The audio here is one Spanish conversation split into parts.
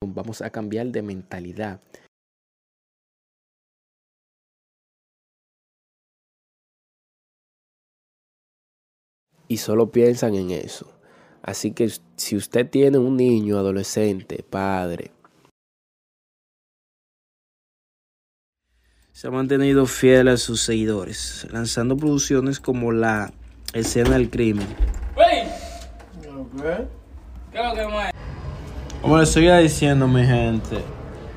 Vamos a cambiar de mentalidad. Y solo piensan en eso. Así que si usted tiene un niño, adolescente, padre, se ha mantenido fiel a sus seguidores, lanzando producciones como la escena del crimen. Como les seguía diciendo, mi gente,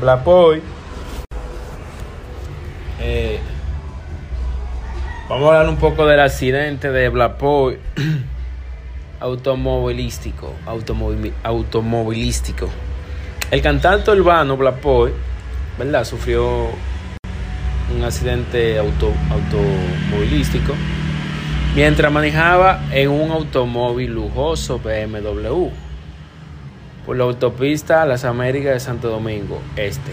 Blapoy. Eh, vamos a hablar un poco del accidente de Blapoy automovilístico, automovi- automovilístico. El cantante urbano Blapoy, ¿verdad? Sufrió un accidente auto, automovilístico mientras manejaba en un automóvil lujoso BMW por la autopista Las Américas de Santo Domingo Este,